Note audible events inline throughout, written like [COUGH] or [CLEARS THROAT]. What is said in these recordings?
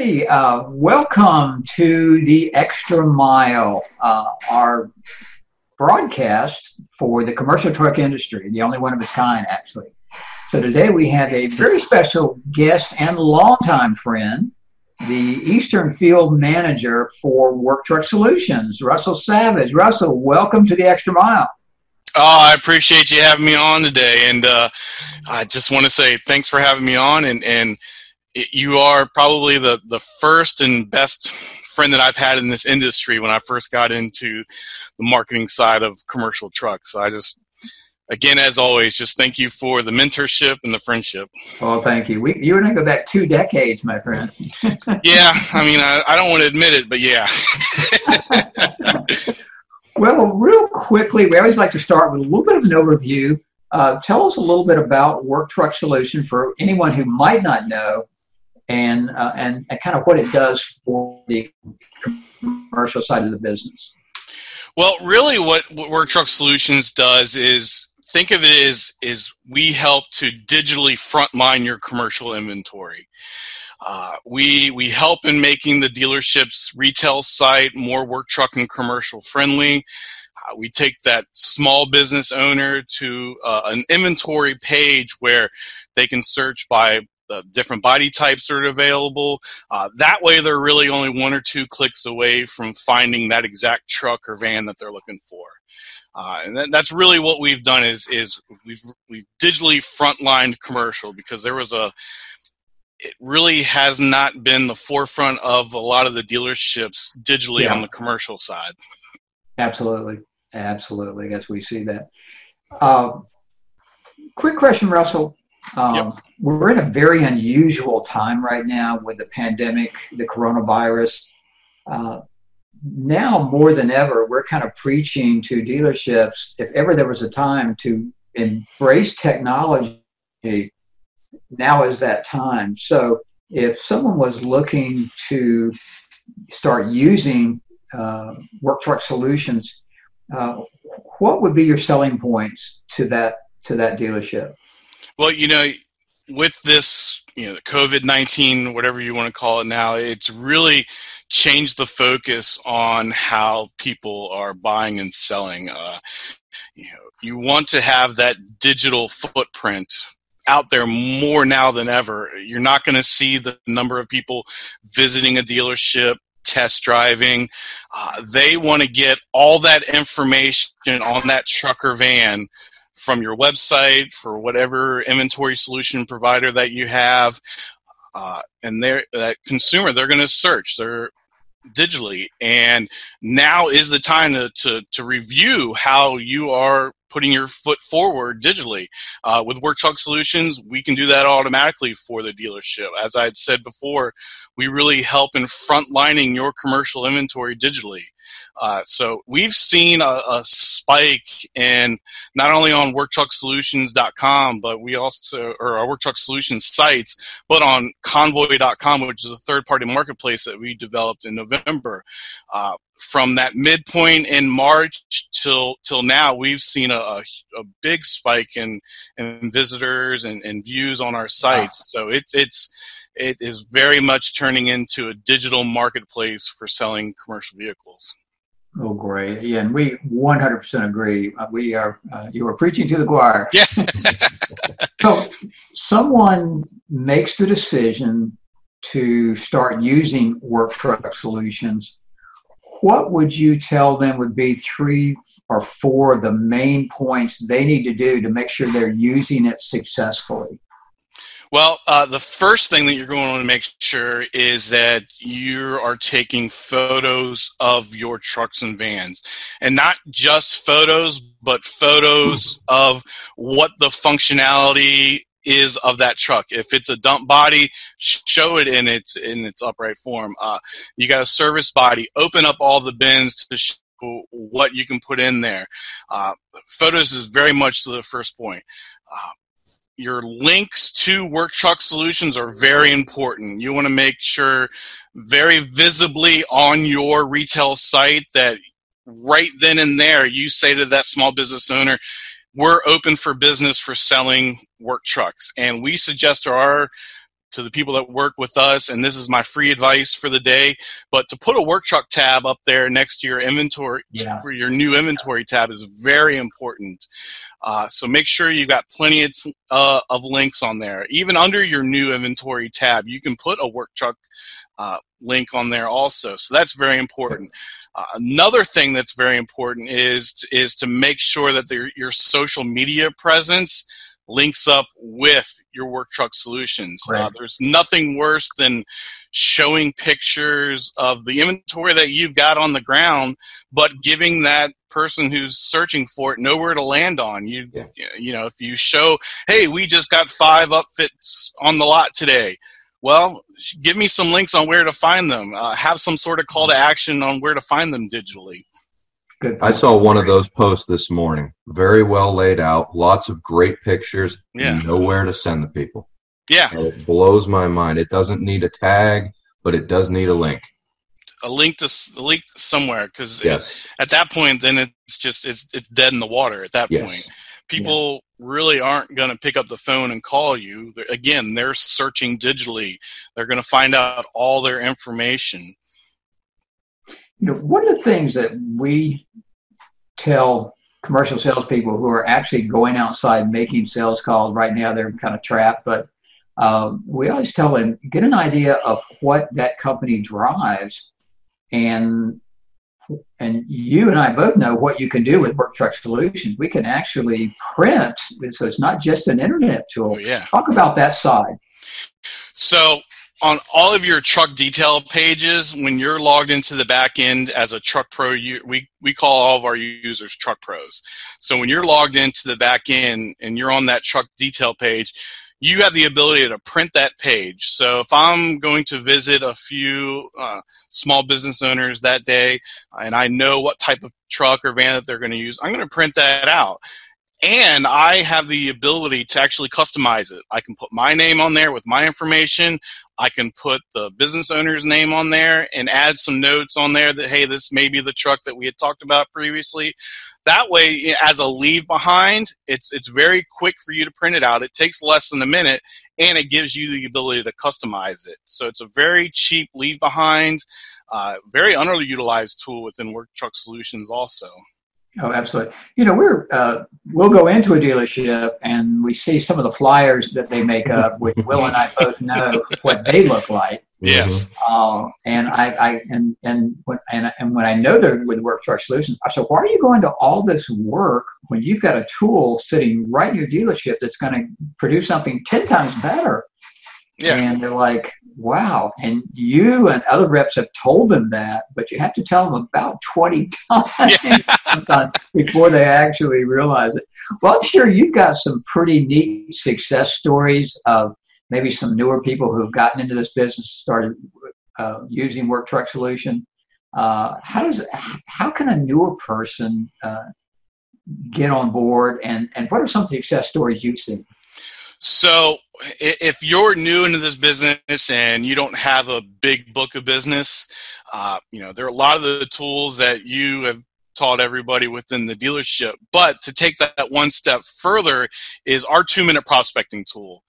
Hey, uh, welcome to the Extra Mile, uh, our broadcast for the commercial truck industry, the only one of its kind, actually. So today we have a very special guest and longtime friend, the Eastern Field Manager for Work Truck Solutions, Russell Savage. Russell, welcome to the Extra Mile. Oh, I appreciate you having me on today, and uh, I just want to say thanks for having me on. And, and it, you are probably the the first and best friend that I've had in this industry when I first got into the marketing side of commercial trucks. So I just again, as always, just thank you for the mentorship and the friendship. Well, thank you. We, you and I go back two decades, my friend. [LAUGHS] yeah, I mean, I, I don't want to admit it, but yeah. [LAUGHS] well, real quickly, we always like to start with a little bit of an overview. Uh, tell us a little bit about Work Truck Solution for anyone who might not know, and, uh, and and kind of what it does for the commercial side of the business. Well, really, what, what Work Truck Solutions does is think of it as is we help to digitally frontline your commercial inventory. Uh, we we help in making the dealership's retail site more work truck and commercial friendly. Uh, we take that small business owner to uh, an inventory page where they can search by the different body types are available. Uh, that way, they're really only one or two clicks away from finding that exact truck or van that they're looking for. Uh, and that, that's really what we've done is is we've we've digitally frontlined commercial because there was a it really has not been the forefront of a lot of the dealerships digitally yeah. on the commercial side. Absolutely, absolutely. As we see that. Uh, quick question, Russell. Um, yep. We're in a very unusual time right now with the pandemic, the coronavirus. Uh, now more than ever, we're kind of preaching to dealerships. If ever there was a time to embrace technology, now is that time. So if someone was looking to start using uh, work truck solutions, uh, what would be your selling points to that to that dealership? Well, you know, with this, you know, the COVID nineteen, whatever you want to call it now, it's really changed the focus on how people are buying and selling. Uh, you know, you want to have that digital footprint out there more now than ever. You're not going to see the number of people visiting a dealership, test driving. Uh, they want to get all that information on that trucker van from your website for whatever inventory solution provider that you have. Uh, and that consumer they're going to search they're digitally and now is the time to, to, to review how you are putting your foot forward digitally. Uh, with Work Truck Solutions, we can do that automatically for the dealership. As I had said before, we really help in frontlining your commercial inventory digitally. Uh, so we've seen a, a, spike in not only on worktrucksolutions.com, but we also, or our Work Truck Solutions sites, but on comvoy.com, which is a third party marketplace that we developed in November. Uh, from that midpoint in March till till now, we've seen a, a, a big spike in, in visitors and, and views on our sites. Wow. So it, it's it is very much turning into a digital marketplace for selling commercial vehicles. Oh, great! Yeah, and we 100% agree. Uh, we are uh, you are preaching to the choir. Yeah. [LAUGHS] [LAUGHS] so, someone makes the decision to start using work truck solutions what would you tell them would be three or four of the main points they need to do to make sure they're using it successfully? Well, uh, the first thing that you're going to want to make sure is that you are taking photos of your trucks and vans. And not just photos, but photos of what the functionality is of that truck. If it's a dump body, show it in its in its upright form. Uh, you got a service body. Open up all the bins to show what you can put in there. Uh, photos is very much the first point. Uh, your links to work truck solutions are very important. You want to make sure very visibly on your retail site that right then and there you say to that small business owner, we're open for business for selling work trucks. And we suggest to our to the people that work with us, and this is my free advice for the day. But to put a work truck tab up there next to your inventory yeah. for your new inventory tab is very important. Uh, so make sure you've got plenty of, uh, of links on there. Even under your new inventory tab, you can put a work truck uh, link on there also. So that's very important. Uh, another thing that's very important is to, is to make sure that your social media presence links up with your work truck solutions. Uh, there's nothing worse than showing pictures of the inventory that you've got on the ground, but giving that person who's searching for it nowhere to land on. You yeah. you know, if you show, hey, we just got five upfits on the lot today. Well, give me some links on where to find them. Uh, have some sort of call to action on where to find them digitally. Good. I saw one of those posts this morning. Very well laid out. Lots of great pictures. Yeah. Nowhere to send the people. Yeah. And it blows my mind. It doesn't need a tag, but it does need a link. A link to a link somewhere because yes. at that point, then it's just it's it's dead in the water. At that yes. point, people yeah. really aren't going to pick up the phone and call you. Again, they're searching digitally. They're going to find out all their information you know, one of the things that we tell commercial salespeople who are actually going outside making sales calls right now, they're kind of trapped, but um, we always tell them get an idea of what that company drives and and you and I both know what you can do with Work Truck Solutions. We can actually print, so it's not just an internet tool. Oh, yeah. Talk about that side. So on all of your truck detail pages, when you're logged into the back end as a truck pro, you, we, we call all of our users truck pros. So when you're logged into the back end and you're on that truck detail page, you have the ability to print that page. So if I'm going to visit a few uh, small business owners that day and I know what type of truck or van that they're going to use, I'm going to print that out and I have the ability to actually customize it. I can put my name on there with my information. I can put the business owner's name on there and add some notes on there that, hey, this may be the truck that we had talked about previously. That way, as a leave behind, it's, it's very quick for you to print it out. It takes less than a minute and it gives you the ability to customize it. So it's a very cheap leave behind, uh, very underutilized tool within Work Truck Solutions also. Oh, absolutely. You know, we're uh, we'll go into a dealership and we see some of the flyers that they make up, which Will and I both know what they look like. Yes. Uh, and I, I and and when and, and when I know they're with Work Truck Solutions, I said, why are you going to all this work when you've got a tool sitting right in your dealership that's going to produce something ten times better? Yeah. And they're like, wow. And you and other reps have told them that, but you have to tell them about 20 times yeah. [LAUGHS] before they actually realize it. Well, I'm sure you've got some pretty neat success stories of maybe some newer people who've gotten into this business, started uh, using Work Truck Solution. Uh, how does how can a newer person uh, get on board, and and what are some of the success stories you've seen? So, if you're new into this business and you don't have a big book of business, uh, you know there are a lot of the tools that you have taught everybody within the dealership. But to take that one step further, is our two-minute prospecting tool.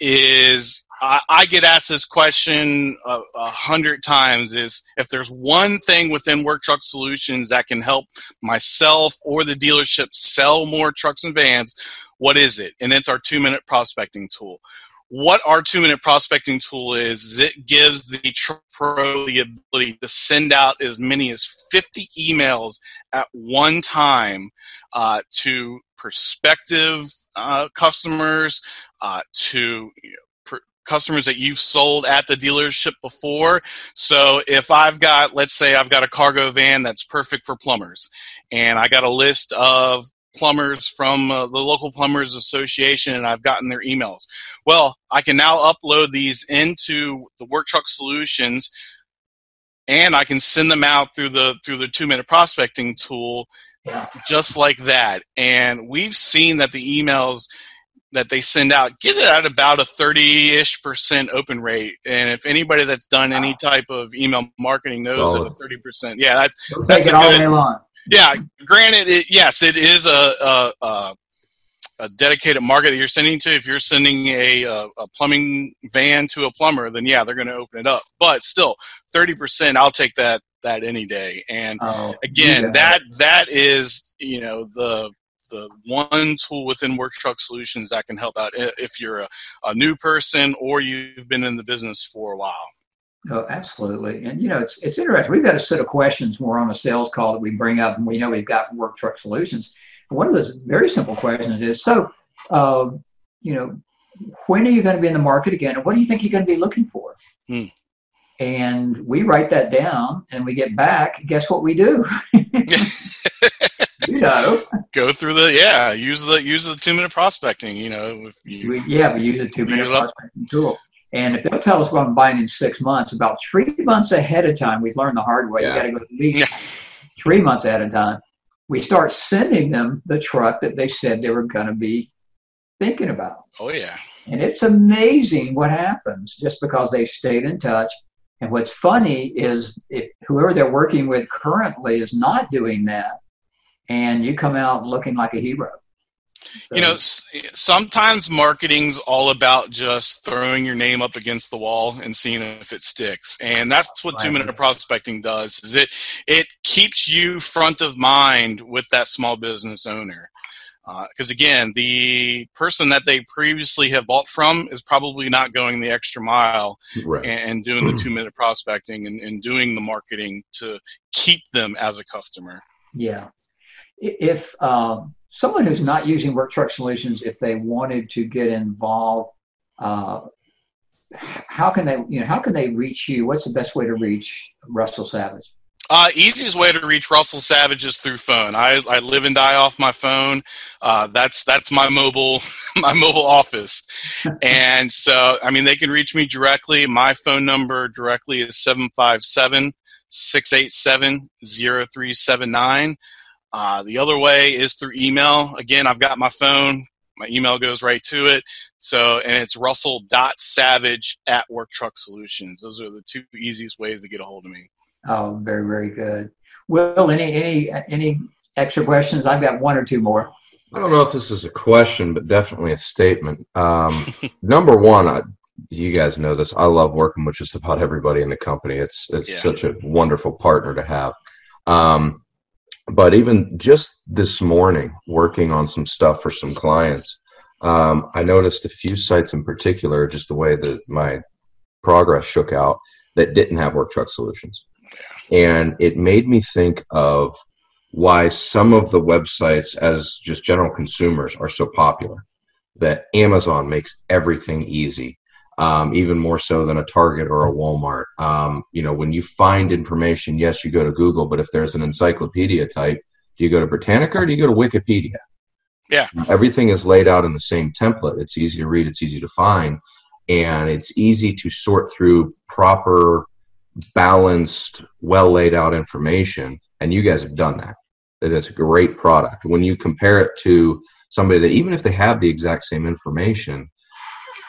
Is I, I get asked this question a, a, hundred times: is if there's one thing within Work Truck Solutions that can help myself or the dealership sell more trucks and vans, what is it? And it's our two minute prospecting tool. What our two minute prospecting tool is, is it gives the pro the ability to send out as many as 50 emails at one time uh, to prospective uh, customers, uh, to you know, customers that you've sold at the dealership before. So if I've got, let's say I've got a cargo van that's perfect for plumbers, and I got a list of plumbers from uh, the local plumbers association and I've gotten their emails. Well, I can now upload these into the Work Truck Solutions and I can send them out through the through the 2-minute prospecting tool yeah. just like that. And we've seen that the emails that they send out get it at about a 30-ish percent open rate and if anybody that's done any type of email marketing knows that a 30 percent yeah that's that's a good, one. yeah, granted, it, yes, it is a, a, a a dedicated market that you're sending to. If you're sending a, a, a plumbing van to a plumber, then yeah, they're going to open it up. But still, thirty percent, I'll take that that any day. And oh, again, yeah. that that is you know the the one tool within Work Truck Solutions that can help out if you're a, a new person or you've been in the business for a while. Oh, absolutely. And you know, it's it's interesting. We've got a set of questions more on a sales call that we bring up, and we know we've got Work Truck Solutions. One of those very simple questions is, so, uh, you know, when are you going to be in the market again, and what do you think you're going to be looking for? Hmm. And we write that down, and we get back. Guess what we do? [LAUGHS] [LAUGHS] you know, go through the yeah, use the use the two minute prospecting. You know, you, we, yeah, we use a two minute prospecting tool. And if they'll tell us what I'm buying in six months, about three months ahead of time, we've learned the hard way. Yeah. You got to go at least yeah. three months ahead of time. We start sending them the truck that they said they were going to be thinking about. Oh, yeah. And it's amazing what happens just because they stayed in touch. And what's funny is if whoever they're working with currently is not doing that, and you come out looking like a hero. So. You know, sometimes marketing's all about just throwing your name up against the wall and seeing if it sticks. And that's what two minute prospecting does is it it keeps you front of mind with that small business owner. Because uh, again, the person that they previously have bought from is probably not going the extra mile right. and, and, doing the [CLEARS THROAT] two minute prospecting and, and doing the marketing to keep them as a customer. Yeah. If um, someone who's not using Work Truck Solutions, if they wanted to get involved, uh, how can they, you know, how can they reach you? What's the best way to reach Russell Savage? Uh, easiest way to reach Russell Savage is through phone. I, I live and die off my phone. Uh, that's that's my mobile [LAUGHS] my mobile office, and so I mean they can reach me directly. My phone number directly is 757 687 0379 uh, the other way is through email. Again, I've got my phone. My email goes right to it. So, and it's russell.savage at Work Truck Solutions. Those are the two easiest ways to get a hold of me. Oh, very, very good. Will, any, any, any extra questions? I've got one or two more. I don't know if this is a question, but definitely a statement. Um, [LAUGHS] number one, I, you guys know this. I love working with just about everybody in the company. It's it's yeah. such a wonderful partner to have. Um, but even just this morning, working on some stuff for some clients, um, I noticed a few sites in particular, just the way that my progress shook out, that didn't have work truck solutions. And it made me think of why some of the websites, as just general consumers, are so popular. That Amazon makes everything easy um, even more so than a Target or a Walmart. Um, you know, when you find information, yes, you go to Google, but if there's an encyclopedia type, do you go to Britannica or do you go to Wikipedia? Yeah. Everything is laid out in the same template. It's easy to read, it's easy to find, and it's easy to sort through proper, balanced, well laid out information. And you guys have done that. It's a great product. When you compare it to somebody that, even if they have the exact same information,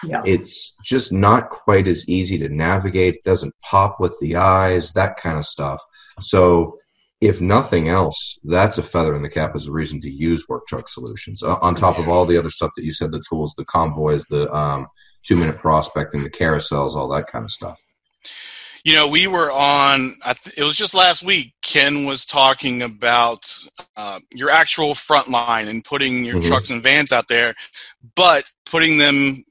yeah. it's just not quite as easy to navigate. It doesn't pop with the eyes, that kind of stuff. So, if nothing else, that's a feather in the cap as a reason to use Work Truck Solutions. Uh, on top of all the other stuff that you said, the tools, the Comvoys, the um, two minute prospecting, the carousels, all that kind of stuff. You know, we were on, it was just last week, Ken was talking about uh, your actual front line and putting your mm-hmm. trucks and vans out there, but putting them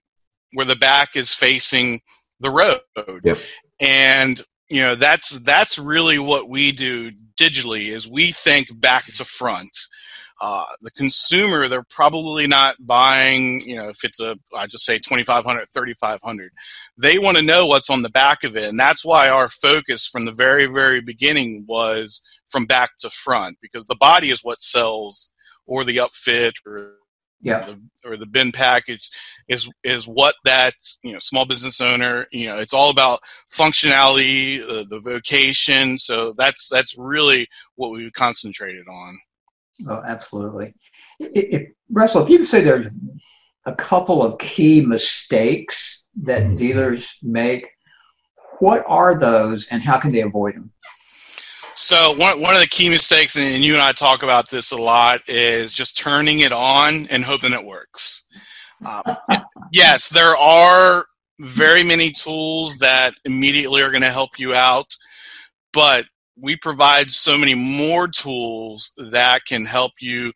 where the back is facing the road. Yep. And you know that's that's really what we do digitally is we think back to front. Uh, the consumer, they're probably not buying, you know, if it's a, I just say 2500, 3500. They want to know what's on the back of it. And that's why our focus from the very, very beginning was from back to front because the body is what sells or the upfit or yeah. the, or the bin package is is what that you know small business owner you know it's all about functionality uh, the vocation so that's that's really what we concentrated on oh absolutely if, russell if you could say there's a couple of key mistakes that mm-hmm. dealers make what are those and how can they avoid them So one one of the key mistakes, and you and I talk about this a lot, is just turning it on and hoping it works. Uh, yes, there are very many tools that immediately are going to help you out, but we provide so many more tools that can help you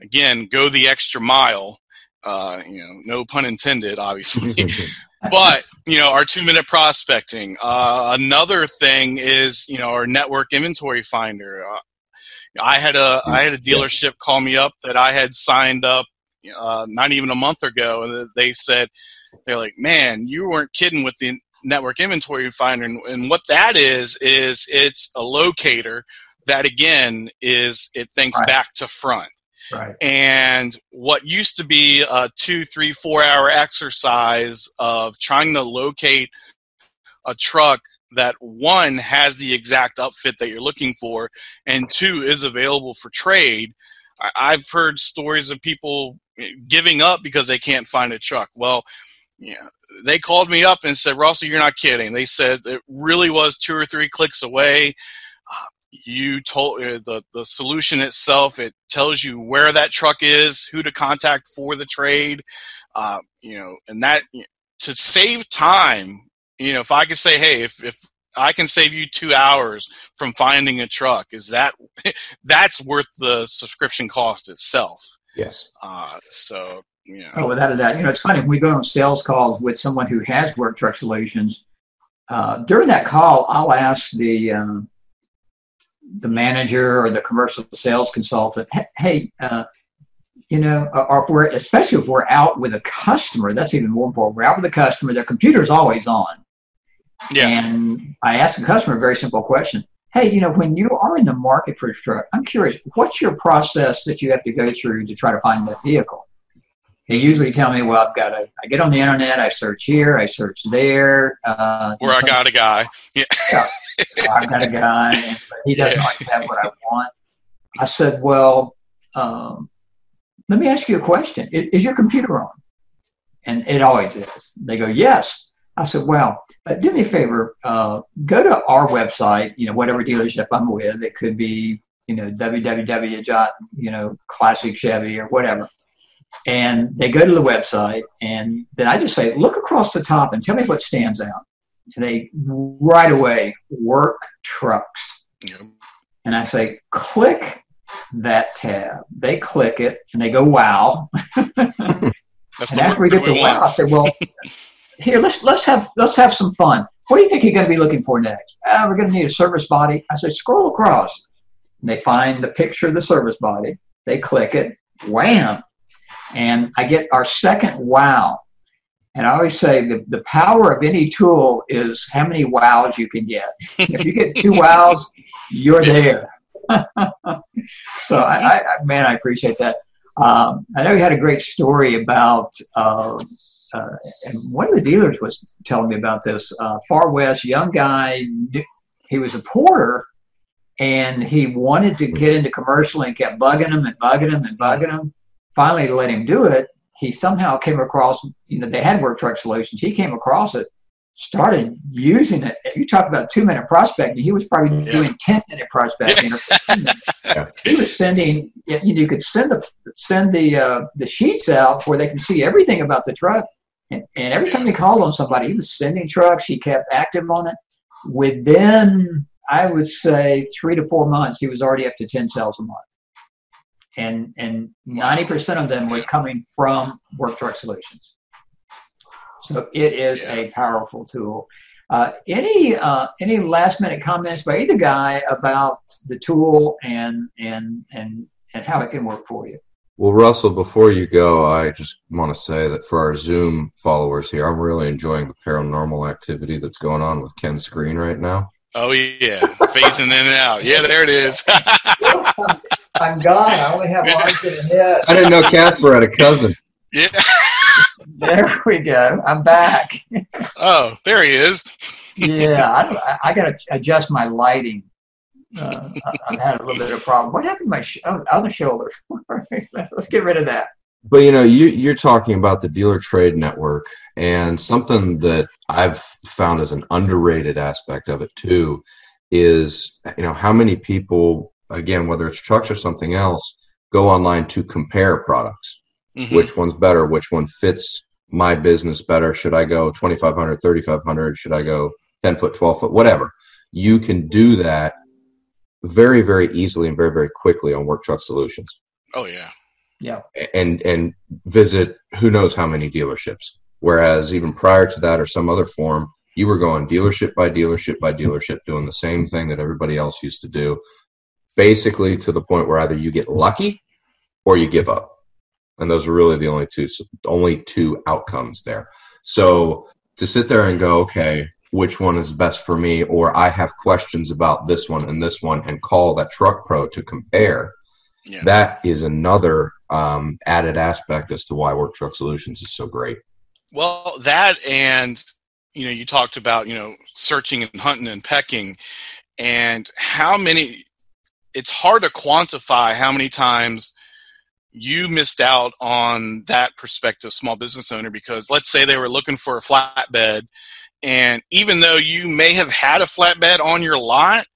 again go the extra mile uh, you know no pun intended obviously [LAUGHS] but you know our two minute prospecting uh, another thing is you know our network inventory finder. Uh, i had a i had a dealership call me up that i had signed up uh, not even a month ago and they said they're like man you weren't kidding with the network inventory finder. And, and what that is is it's a locator that again is it thinks right. back to front Right. And what used to be a two, three, four hour exercise of trying to locate a truck that one has the exact upfit that you're looking for, and two is available for trade. I've heard stories of people eh, giving up because they can't find a truck. Well, yeah, they called me up and said, Russell, you're not kidding. They said it really was two or three clicks away. You told uh, the the solution itself. It tells you where that truck is, who to contact for the trade. Uh, you know, and that to save time. You know, if I could say, hey, if if I can save you two hours from finding a truck, is that [LAUGHS] that's worth the subscription cost itself? Yes. Uh, so yeah. Oh, without a doubt. You know, it's funny when we go on sales calls with someone who has work truck solutions. Uh, during that call, I'll ask the um, the manager or the commercial sales consultant, hey, uh, you know, or if we're, especially if we're out with a customer, that's even more important. We're out with a customer, their computer's always on. Yeah. And I ask a customer a very simple question. Hey, you know, when you are in the market for a truck, I'm curious, what's your process that you have to go through to try to find that vehicle? They usually tell me, well, I've got to, I get on the internet, I search here, I search there. Uh, or I got a guy. Yeah. yeah. [LAUGHS] I've got a guy, and he doesn't yeah. have what I want. I said, well, um, let me ask you a question. Is, is your computer on? And it always is. They go, yes. I said, well, uh, do me a favor. Uh, go to our website, you know, whatever dealership I'm with. It could be, you know, www. you know, classic Chevy or whatever. And they go to the website, and then I just say, look across the top and tell me what stands out and they right away work trucks. Yep. And I say, click that tab. They click it and they go, wow. [LAUGHS] and after we get the wow, I say, well, here let's let's have let's have some fun. What do you think you're going to be looking for next? Uh, we're going to need a service body. I say, scroll across. And they find the picture of the service body. They click it. Wham! And I get our second wow. And I always say the, the power of any tool is how many wows you can get. if you get two wows, you're there. [LAUGHS] so I, I, man, I appreciate that. Um, I know you had a great story about, uh, uh, and one of the dealers was telling me about this. Uh, Far West, young guy, he was a porter, and he wanted to get into commercial and kept bugging him and bugging him and bugging him. Finally, let him do it, he somehow came across, you know, they had work truck solutions. He came across it, started using it. If you talk about two minute prospecting. He was probably yeah. doing 10 minute prospecting. [LAUGHS] yeah. He was sending, you know, you could send the, send the, uh, the sheets out where they can see everything about the truck. And, and every time he called on somebody, he was sending trucks. He kept active on it. Within, I would say, three to four months, he was already up to 10 sales a month and and 90% of them were coming from Work Truck Solutions. So it is yeah. a powerful tool. Uh, any uh, any last minute comments by either guy about the tool and and and and how it can work for you? Well, Russell, before you go, I just want to say that for our Zoom followers here, I'm really enjoying the paranormal activity that's going on with Ken's screen right now. Oh yeah, phasing in and out. Yeah, there it is. [LAUGHS] I'm gone. I only have arms and a head. I didn't know Casper had a cousin. Yeah. there we go. I'm back. Oh, there he is. yeah, I, I got to adjust my lighting. Uh, I've had a little bit of a problem. What happened to my sh- oh, other shoulder? [LAUGHS] Let's get rid of that. But you know, you, you're talking about the dealer trade network, and something that I've found as an underrated aspect of it too is you know how many people again whether it's trucks or something else go online to compare products. Mm-hmm. which one's better? Which one fits my business better? Should i go 2500 3500 should i go 10 foot 12 foot? Whatever. You can do that very very easily and very very quickly on work truck solutions. Oh yeah. Yeah. And and visit who knows how many dealerships. Whereas even prior to that or some other form you were going dealership by dealership by dealership doing the same thing that everybody else used to do basically to the point where either you get lucky or you give up. And those are really the only two only two outcomes there. So to sit there and go okay which one is best for me? Or i have questions about this one and this one and call that truck pro to compare. Yeah. that is another um, added aspect as to why work truck solutions is so great. Well that and you know, you talked about, you know, searching and hunting and pecking. And how many it's hard to quantify how many times you missed out on that prospective small business owner because let's say they were looking for a flatbed and even though you may have had a flatbed on your lot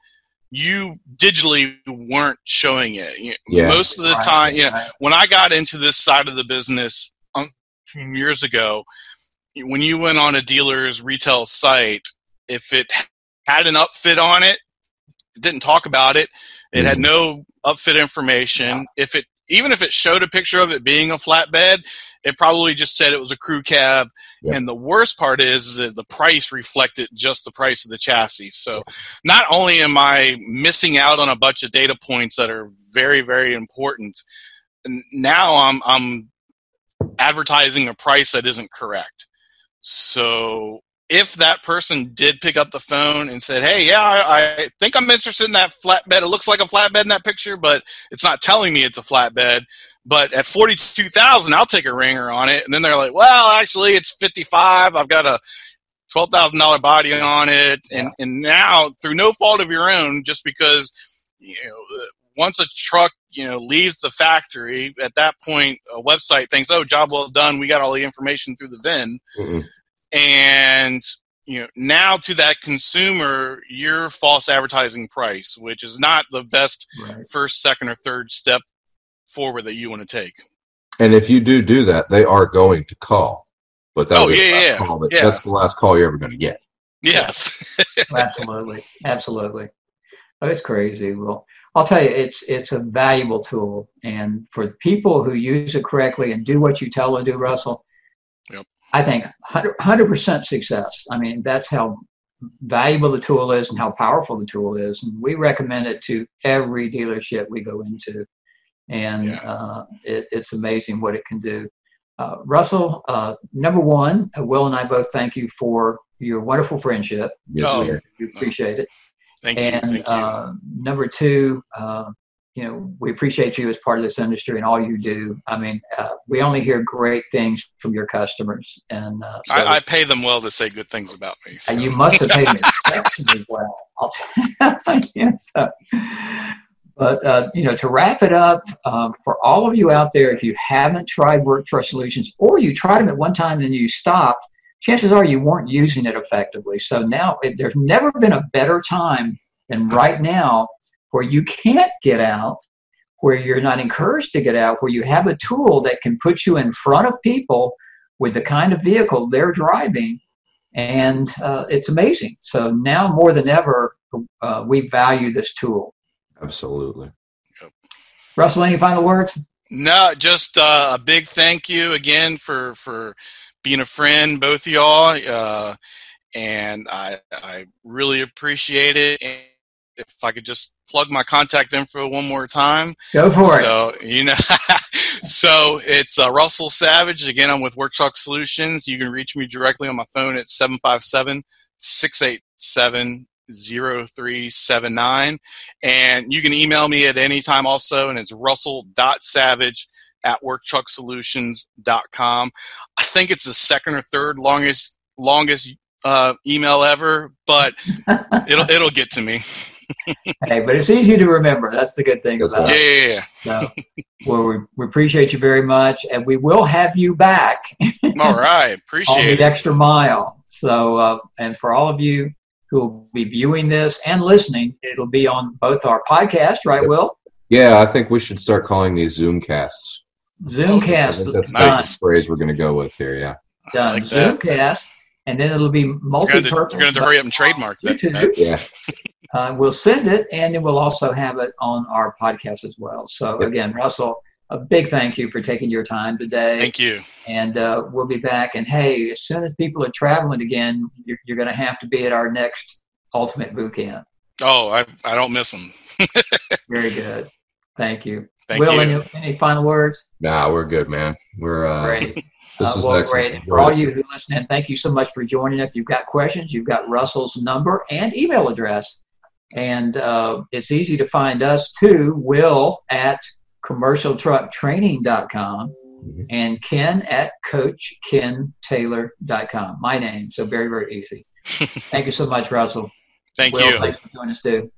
you digitally weren't showing it yeah. most of the right. time you know, when i got into this side of the business um, years ago when you went on a dealer's retail site, if it had an upfit on it, it didn't talk about it. It mm had no upfit information. If it even if it showed a picture of it being a flatbed, it probably just said it was a crew cab. Yep. And the worst part is, is that the price reflected just the price of the chassis. So not only am I missing out on a bunch of data points that are very, very important, now I'm I'm advertising a price that isn't correct. So if that person did pick up the phone and said, "Hey, yeah, I, I, think I'm interested in that flatbed. It looks like a flatbed in that picture, but it's not telling me it's a flatbed." But at forty-two thousand, I'll take a ringer on it. And then they're like, "Well, actually, it's fifty-five. I've got a twelve thousand dollar body on it." And yeah. and now, through no fault of your own, just because you know, once a truck you know leaves the factory at that point a website thinks oh job well done we got all the information through the VIN mm and you know now to that consumer your false advertising price which is not the best right. first second or third step forward that you want to take and if you do do that they are going to call but that oh, yeah, yeah. That, yeah. that's the last call you're ever going to get yes [LAUGHS] absolutely absolutely oh, it's crazy well I'll tell you, it's it's a valuable tool, and for people who use it correctly and do what you tell them to do, Russell, yep. I think 100 percent success. I mean, that's how valuable the tool is and how powerful the tool is, and we recommend it to every dealership we go into, and yeah. uh, it, it's amazing what it can do. Uh, Russell, uh, number one, Will and I both thank you for your wonderful friendship. Yes, oh, we appreciate it. Thank you. And Thank uh, number two, uh, you know, we appreciate you as part of this industry and all you do. I mean, uh, we only hear great things from your customers, and uh, so, I, I, pay them well to say good things about me. So. And you must have paid them as [LAUGHS] well. yes. [LAUGHS] But uh, you know, to wrap it up, um, for all of you out there, if you haven't tried Work Truck Solutions, or you tried them at one time and you stopped, chances are you weren't using it effectively. So now there's never been a better time than right now where you can't get out, where you're not encouraged to get out, where you have a tool that can put you in front of people with the kind of vehicle they're driving. And uh, it's amazing. So now more than ever, uh, we value this tool. Absolutely. Yep. Russell, any final words? No, just uh, a big thank you again for for being a friend, both of y'all. Uh, and I, I really appreciate it. If I could just plug my contact info one more time. Go for it. So, you know, [LAUGHS] so it's uh, Russell Savage. Again, I'm with Work Truck Solutions. You can reach me directly on my phone at 757 687 0379. And you can email me at any time also, and it's russell.savage at worktrucksolutions.com. I think it's the second or third longest longest uh, email ever, but [LAUGHS] it'll it'll get to me. Hey, but it's easy to remember. That's the good thing That's about right. it. Yeah. So, well, we, we appreciate you very much, and we will have you back. [LAUGHS] all right, appreciate the extra mile. So, uh, and for all of you who will be viewing this and listening. It'll be on both our podcast, right, Will? Yeah, I think we should start calling these Zoomcasts. Zoomcast. That's nice. the phrase we're going to go with here. Yeah. Done. Like Zoomcast, and then it'll be multi-purpose. You're going to hurry up and trademark that. that. Yeah. Uh, we'll send it, and then we'll also have it on our podcast as well. So again, Russell, a big thank you for taking your time today. Thank you. And uh, we'll be back. And hey, as soon as people are traveling again, you're, you're going to have to be at our next Ultimate Boot Camp. Oh, I, I don't miss them. [LAUGHS] Very good. Thank you. Thank Will, you. Any, any final words? Nah, we're good, man. We're uh, great. This uh, is well, great. For all you who listen in, thank you so much for joining us. If you've got questions, you've got Russell's number and email address. And uh, it's easy to find us too, will at commercialtrucktraining.com mm-hmm. and ken at coachkentaylor.com. My name. So very, very easy. [LAUGHS] Thank you so much, Russell. Thank will, you. Thanks for joining us too.